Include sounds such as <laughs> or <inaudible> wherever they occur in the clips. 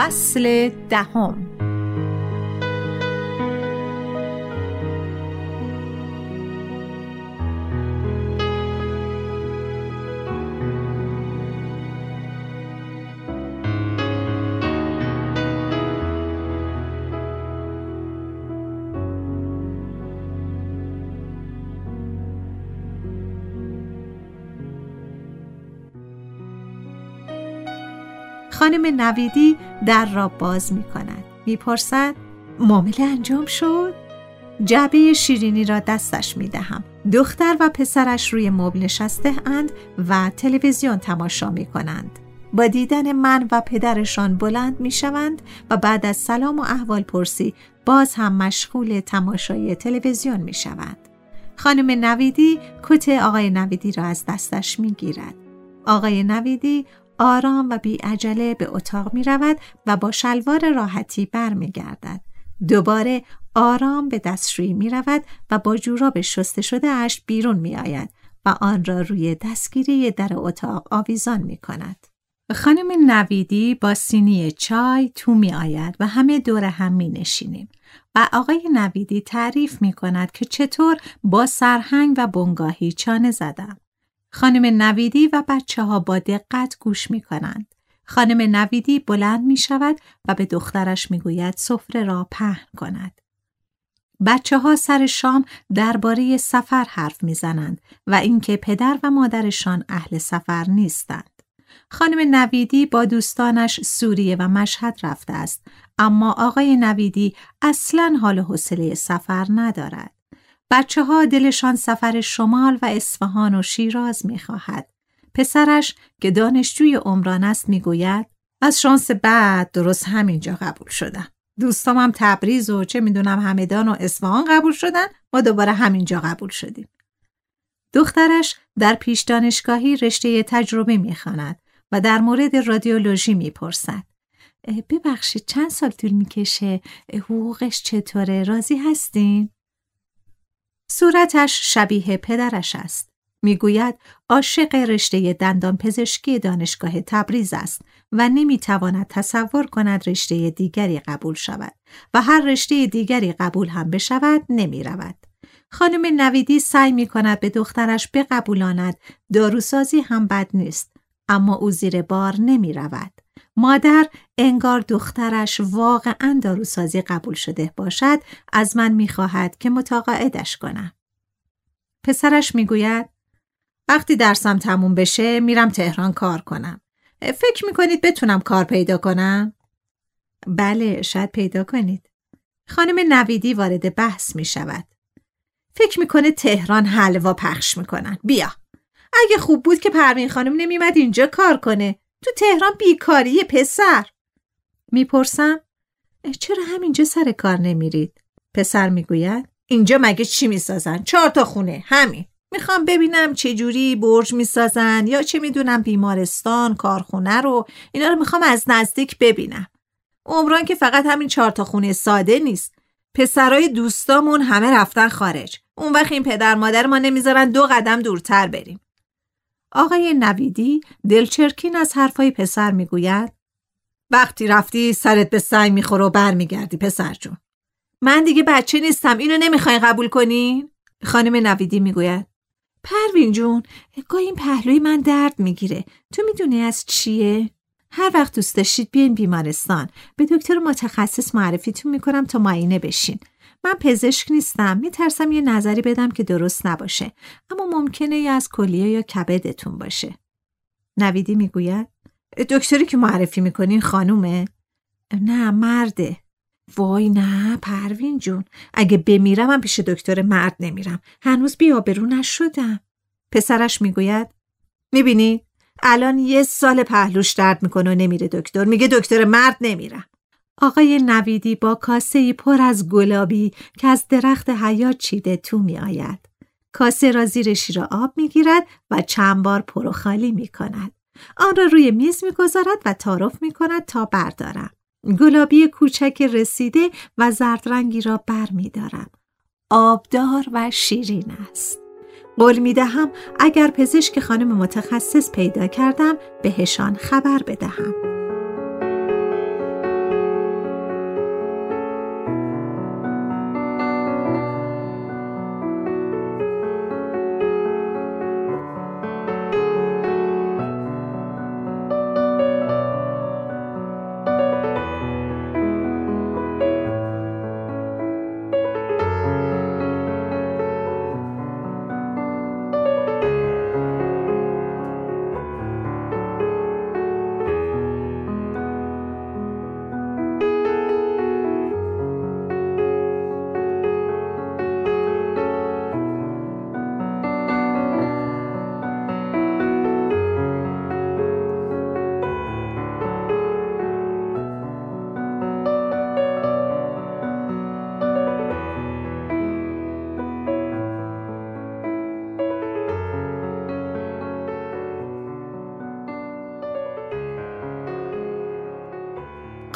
فصل دهم. خانم نویدی در را باز می کند می پرسد معامله انجام شد؟ جعبه شیرینی را دستش می دهم دختر و پسرش روی مبل نشسته اند و تلویزیون تماشا می کنند با دیدن من و پدرشان بلند می شوند و بعد از سلام و احوال پرسی باز هم مشغول تماشای تلویزیون می شوند. خانم نویدی کت آقای نویدی را از دستش می گیرد. آقای نویدی آرام و بی عجله به اتاق می رود و با شلوار راحتی بر می گردد. دوباره آرام به دستشویی می رود و با جوراب شسته شده اش بیرون می آید و آن را روی دستگیری در اتاق آویزان می کند. خانم نویدی با سینی چای تو می آید و همه دور هم می نشینیم و آقای نویدی تعریف می کند که چطور با سرهنگ و بنگاهی چانه زدم. خانم نویدی و بچه ها با دقت گوش می کنند. خانم نویدی بلند می شود و به دخترش می گوید سفره را پهن کند. بچه ها سر شام درباره سفر حرف می زنند و اینکه پدر و مادرشان اهل سفر نیستند. خانم نویدی با دوستانش سوریه و مشهد رفته است اما آقای نویدی اصلا حال حوصله سفر ندارد. بچه ها دلشان سفر شمال و اصفهان و شیراز می‌خواهد. پسرش که دانشجوی عمران است می‌گوید از شانس بعد درست همینجا قبول شدم. دوستام هم تبریز و چه می‌دونم همدان و اصفهان قبول شدن ما دوباره همینجا قبول شدیم. دخترش در پیش دانشگاهی رشته تجربه می‌خواند و در مورد رادیولوژی می‌پرسد. ببخشید چند سال طول می‌کشه حقوقش چطوره راضی هستین؟ صورتش شبیه پدرش است. می‌گوید عاشق رشته دندان پزشکی دانشگاه تبریز است و نمی‌تواند تصور کند رشته دیگری قبول شود و هر رشته دیگری قبول هم بشود نمی رود. خانم نویدی سعی می کند به دخترش بقبولاند داروسازی هم بد نیست اما او زیر بار نمی رود. مادر انگار دخترش واقعا داروسازی قبول شده باشد از من می‌خواهد که متقاعدش کنم. پسرش می‌گوید وقتی درسم تموم بشه میرم تهران کار کنم. فکر می‌کنید بتونم کار پیدا کنم؟ بله شاید پیدا کنید. خانم نویدی وارد بحث می شود. فکر می‌کنه تهران حلوا پخش می‌کنن. بیا. اگه خوب بود که پروین خانم نمیمد اینجا کار کنه. تو تهران بیکاری پسر. می‌پرسم چرا همینجا سر کار نمیرید؟ پسر می‌گوید اینجا مگه چی می‌سازن؟ چهار تا خونه همین. می‌خوام ببینم چه جوری برج می‌سازن یا چه می‌دونم بیمارستان کارخونه رو اینا رو می‌خوام از نزدیک ببینم. عمران که فقط همین چهار تا خونه ساده نیست. پسرای دوستامون همه رفتن خارج. اون وقت این پدر مادر ما نمی‌ذارن دو قدم دورتر بریم. آقای نویدی دلچرکین از حرفای پسر می‌گوید وقتی رفتی سرت به سنگ می‌خوره و برمیگردی پسر جون. من دیگه بچه نیستم اینو نمی‌خواین قبول کنین خانم نویدی می‌گوید پروین جون گاهی این پهلوی من درد می‌گیره. تو می‌دونی از چیه؟ هر وقت دوست داشتید بیاین بیمارستان. به دکتر متخصص معرفیتون می‌کنم تا معاینه بشین. من پزشک نیستم. میترسم یه نظری بدم که درست نباشه. اما ممکنه یا از کلیه یا کبدتون باشه. نویدی می‌گوید؟ دکتری که معرفی می‌کنین خانومه؟ نه مرده. وای نه پروین جون. اگه بمیرم من پیش دکتر مرد نمیرم. هنوز بیابرو نشدم. پسرش می‌گوید؟ می‌بینی؟ الان یه سال پهلوش درد می‌کنه و نمیره دکتر میگه دکتر مرد نمیرم آقای نویدی با کاسه پر از گلابی که از درخت حیات چیده تو می آید. کاسه را زیر شیر آب می گیرد و چند بار پر و خالی می کند. آن را روی میز می گذارد و تعارف می کند تا بردارم. گلابی کوچک رسیده و زرد رنگی را بر می دارم. آبدار و شیرین است. قول می دهم اگر پزشک خانم متخصص پیدا کردم بهشان خبر بدهم.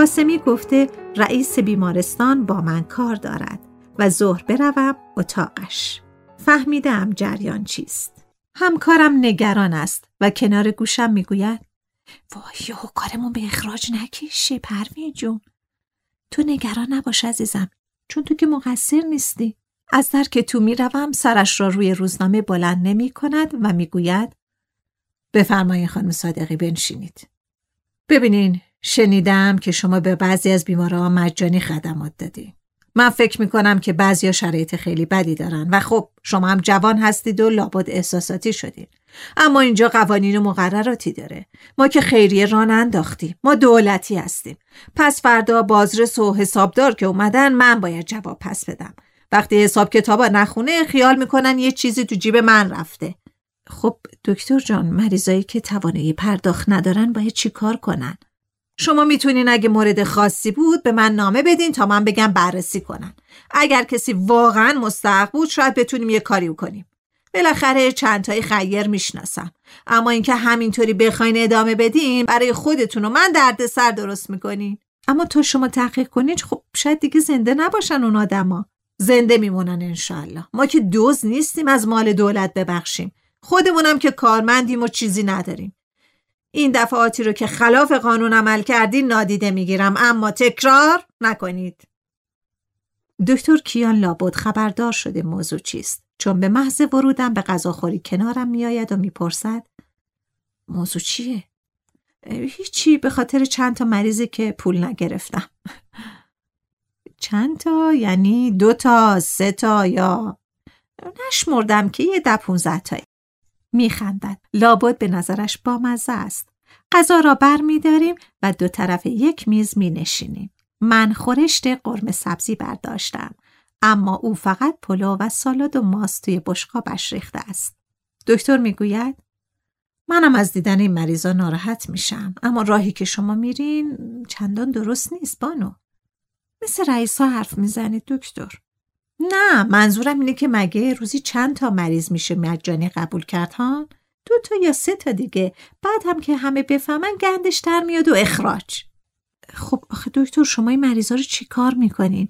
قاسمی گفته رئیس بیمارستان با من کار دارد و ظهر بروم اتاقش. فهمیدم جریان چیست. همکارم نگران است و کنار گوشم می‌گوید وای کارمون به اخراج نکشه پروین جون. تو نگران نباش عزیزم چون تو که مقصر نیستی. از در که تو می‌روم سرش را روی روزنامه بلند نمی کند و می‌گوید بفرمایید خانم صادقی بنشینید. ببینین شنیدم که شما به بعضی از بیماران مجانی خدمات دادی. من فکر می‌کنم که بعضی شرایط خیلی بدی دارن و خب شما هم جوان هستید و لابد احساساتی شدید. اما اینجا قوانین و مقرراتی داره. ما که خیریه ران انداختیم. ما دولتی هستیم. پس فردا بازرس و حسابدار که اومدن من باید جواب پس بدم. وقتی حساب کتابا نخونه خیال می‌کنن یه چیزی تو جیب من رفته. خب دکتر جان مریضایی که توانایی پرداخت ندارن باید چیکار کنن؟ شما می‌تونین اگه مورد خاصی بود به من نامه بدین تا من بگم بررسی کنن. اگر کسی واقعا مستحق بود شاید بتونیم یه کاری کنیم. بالاخره چند تایی خیر می‌شناسم. اما اینکه همینطوری بخواین ادامه بدین برای خودتون و من درد سر درست می‌کنین. اما تو شما تحقیق کنین خب شاید دیگه زنده نباشن اون آدما. زنده میمونن انشالله. ما که دوز نیستیم از مال دولت ببخشیم. خودمونم که کارمندیم و چیزی نداریم. این دفعاتی رو که خلاف قانون عمل کردین نادیده می‌گیرم اما تکرار نکنید. دکتر کیان لابد خبردار شده موضوع چیست چون به محض ورودم به غذاخوری کنارم میآید و می‌پرسد موضوع چیه؟ هیچی به خاطر چند تا مریضی که پول نگرفتم. <laughs> چند تا یعنی دو تا سه تا یا نشمردم که یه ده پونزه تایی. میخندد. لابد به نظرش بامزه است. غذا را می داریم و دو طرف یک میز می نشینیم. من خورشت قرم سبزی برداشتم. اما او فقط پلو و سالاد و ماست توی بشقابش ریخته است. دکتر می‌گوید منم از دیدن این مریضا ناراحت میشم اما راهی که شما میرین چندان درست نیست بانو. مثل رئیسا حرف می‌زنید دکتر. نه منظورم اینه که مگه روزی چند تا مریض میشه مجانی قبول کرد ها؟ دو تا یا سه تا دیگه بعد هم که همه بفهمن گندش در میاد و اخراج خب آخه دکتر شما این مریضا رو چی کار می‌کنین؟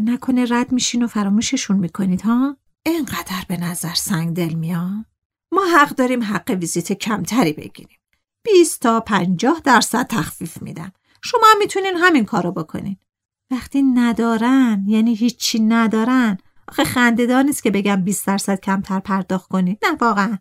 نکنه رد میشین و فراموششون می‌کنید ها؟ اینقدر به نظر سنگ دل میاد ما حق داریم حق ویزیت کمتری بگیریم 20 تا 50 درصد تخفیف میدم شما هم می‌تونین همین کارو بکنین وقتی ندارن یعنی هیچی ندارن. آخه خندهدار نیست که بگم 20 درصد کمتر پرداخت کنید نه واقعا.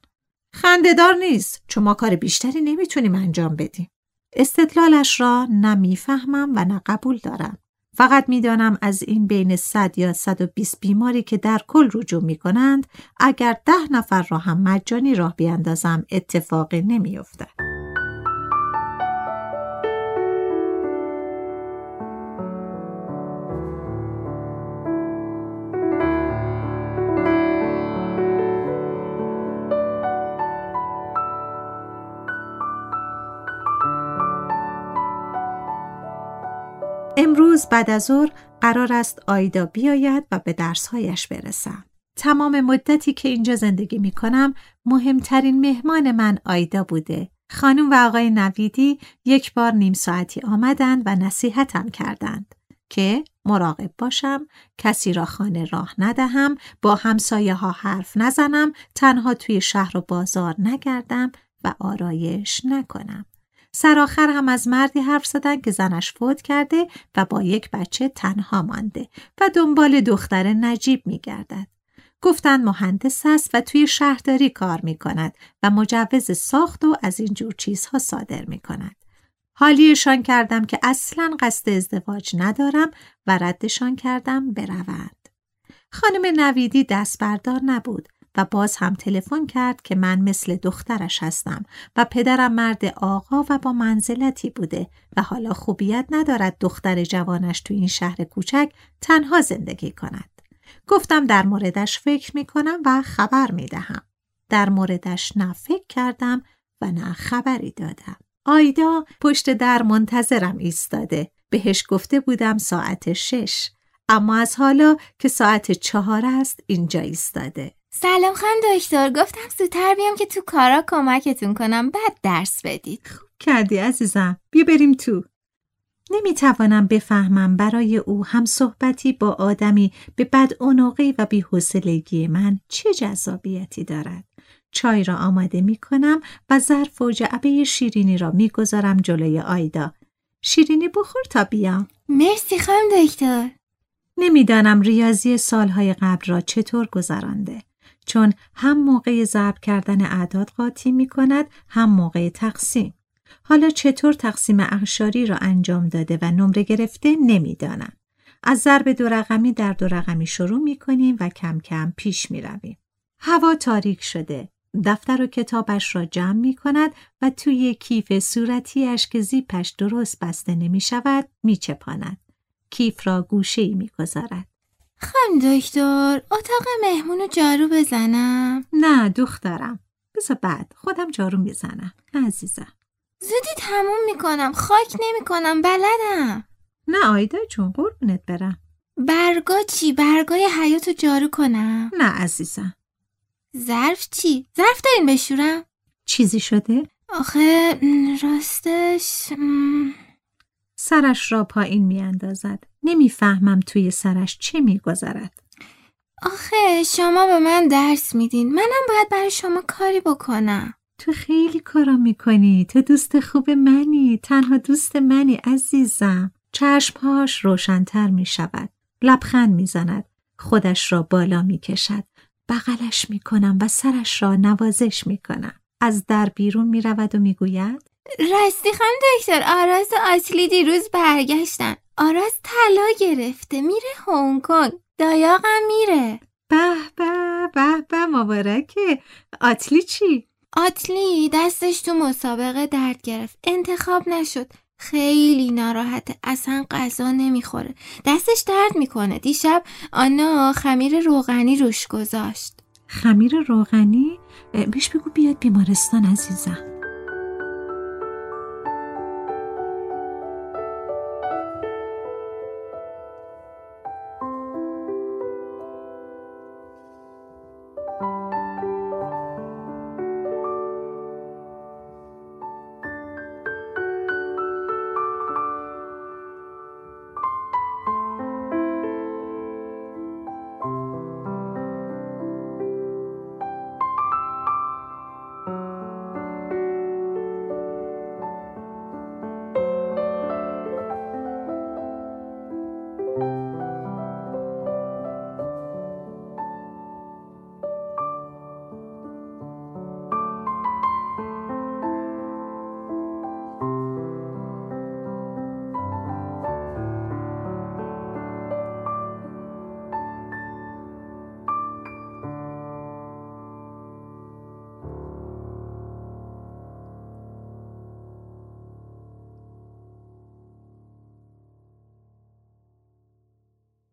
خندهدار نیست. چون ما کار بیشتری نمی‌تونیم انجام بدیم. استدلالش را نه می‌فهمم و نه قبول دارم. فقط می‌دانم از این بین 100 یا 120 بیماری که در کل رجوع می کنند اگر ده نفر را هم مجانی راه بیاندازم اتفاقی نمیافتد. امروز بعد از ظهر قرار است آیدا بیاید و به درسهایش برسم. تمام مدتی که اینجا زندگی می کنم مهمترین مهمان من آیدا بوده. خانم و آقای نویدی یک بار نیم ساعتی آمدند و نصیحتم کردند که مراقب باشم، کسی را خانه راه ندهم، با همسایه ها حرف نزنم، تنها توی شهر و بازار نگردم و آرایش نکنم. سرآخر هم از مردی حرف زدن که زنش فوت کرده و با یک بچه تنها مانده و دنبال دختر نجیب می گردد. گفتن مهندس است و توی شهرداری کار می کند و مجوز ساخت و از این جور چیزها صادر می کند. حالیشان کردم که اصلا قصد ازدواج ندارم و ردشان کردم بروند. خانم نویدی دست بردار نبود و باز هم تلفن کرد که من مثل دخترش هستم و پدرم مرد آقا و با منزلتی بوده و حالا خوبیت ندارد دختر جوانش تو این شهر کوچک تنها زندگی کند. گفتم در موردش فکر می کنم و خبر می دهم. در موردش نه فکر کردم و نه خبری دادم. آیدا پشت در منتظرم ایستاده. بهش گفته بودم ساعت شش. اما از حالا که ساعت چهار است اینجا ایستاده. سلام خان دکتر گفتم زودتر بیام که تو کارا کمکتون کنم بعد درس بدید. خوب کردی عزیزم. بیا بریم تو. نمی‌توانم بفهمم برای او هم صحبتی با آدمی به بد و بیحسلگی من چه جذابیتی دارد. چای را آماده می کنم و ظرف و جعبه شیرینی را می‌گذارم جلوی آیدا. شیرینی بخور تا بیام. مرسی خانم دکتر. نمی‌دانم ریاضی سالهای قبل را چطور گذرانده. چون هم موقع ضرب کردن اعداد قاطی می کند هم موقع تقسیم. حالا چطور تقسیم اعشاری را انجام داده و نمره گرفته نمی‌دانم. از ضرب دو رقمی در دو رقمی شروع می کنیم و کم کم پیش می رویم. هوا تاریک شده. دفتر و کتابش را جمع می کند و توی کیف صورتیش که زیپش درست بسته نمی شود می چپاند. کیف را گوشه ای می گذارد. خانم دکتر اتاق مهمونو جارو بزنم نه دخترم بذار بعد خودم جارو می‌زنم نه عزیزم زودی تموم می‌کنم خاک نمی‌کنم بلدم نه آیدا جون قربونت برم برگا چی؟ برگای حیاتو جارو کنم؟ نه عزیزم ظرف چی؟ ظرف دارین بشورم؟ چیزی شده؟ آخه راستش سرش را پایین می اندازد. نمی‌فهمم توی سرش چه میگذرد. آخه شما به من درس میدین. منم باید برای شما کاری بکنم. تو خیلی کارا می‌کنی. تو دوست خوب منی. تنها دوست منی عزیزم. چشمهاش روشنتر می شود. لبخند می‌زند. خودش را بالا می کشد. بغلش می کنم و سرش را نوازش می کنم. از در بیرون می رود و می گوید راستی خانم دکتر آراز آتلی دیروز برگشتن. آراز طلا گرفته میره هنگ کنگ. دایاقم میره. به به به به مبارکه. آتلی چی؟ آتلی دستش تو مسابقه درد گرفت. انتخاب نشد. خیلی ناراحته. اصلا غذا نمی‌خوره. دستش درد می‌کنه. دیشب آنا خمیر روغنی روش گذاشت. خمیر روغنی؟ بهش بگو بیاد بیمارستان عزیزم.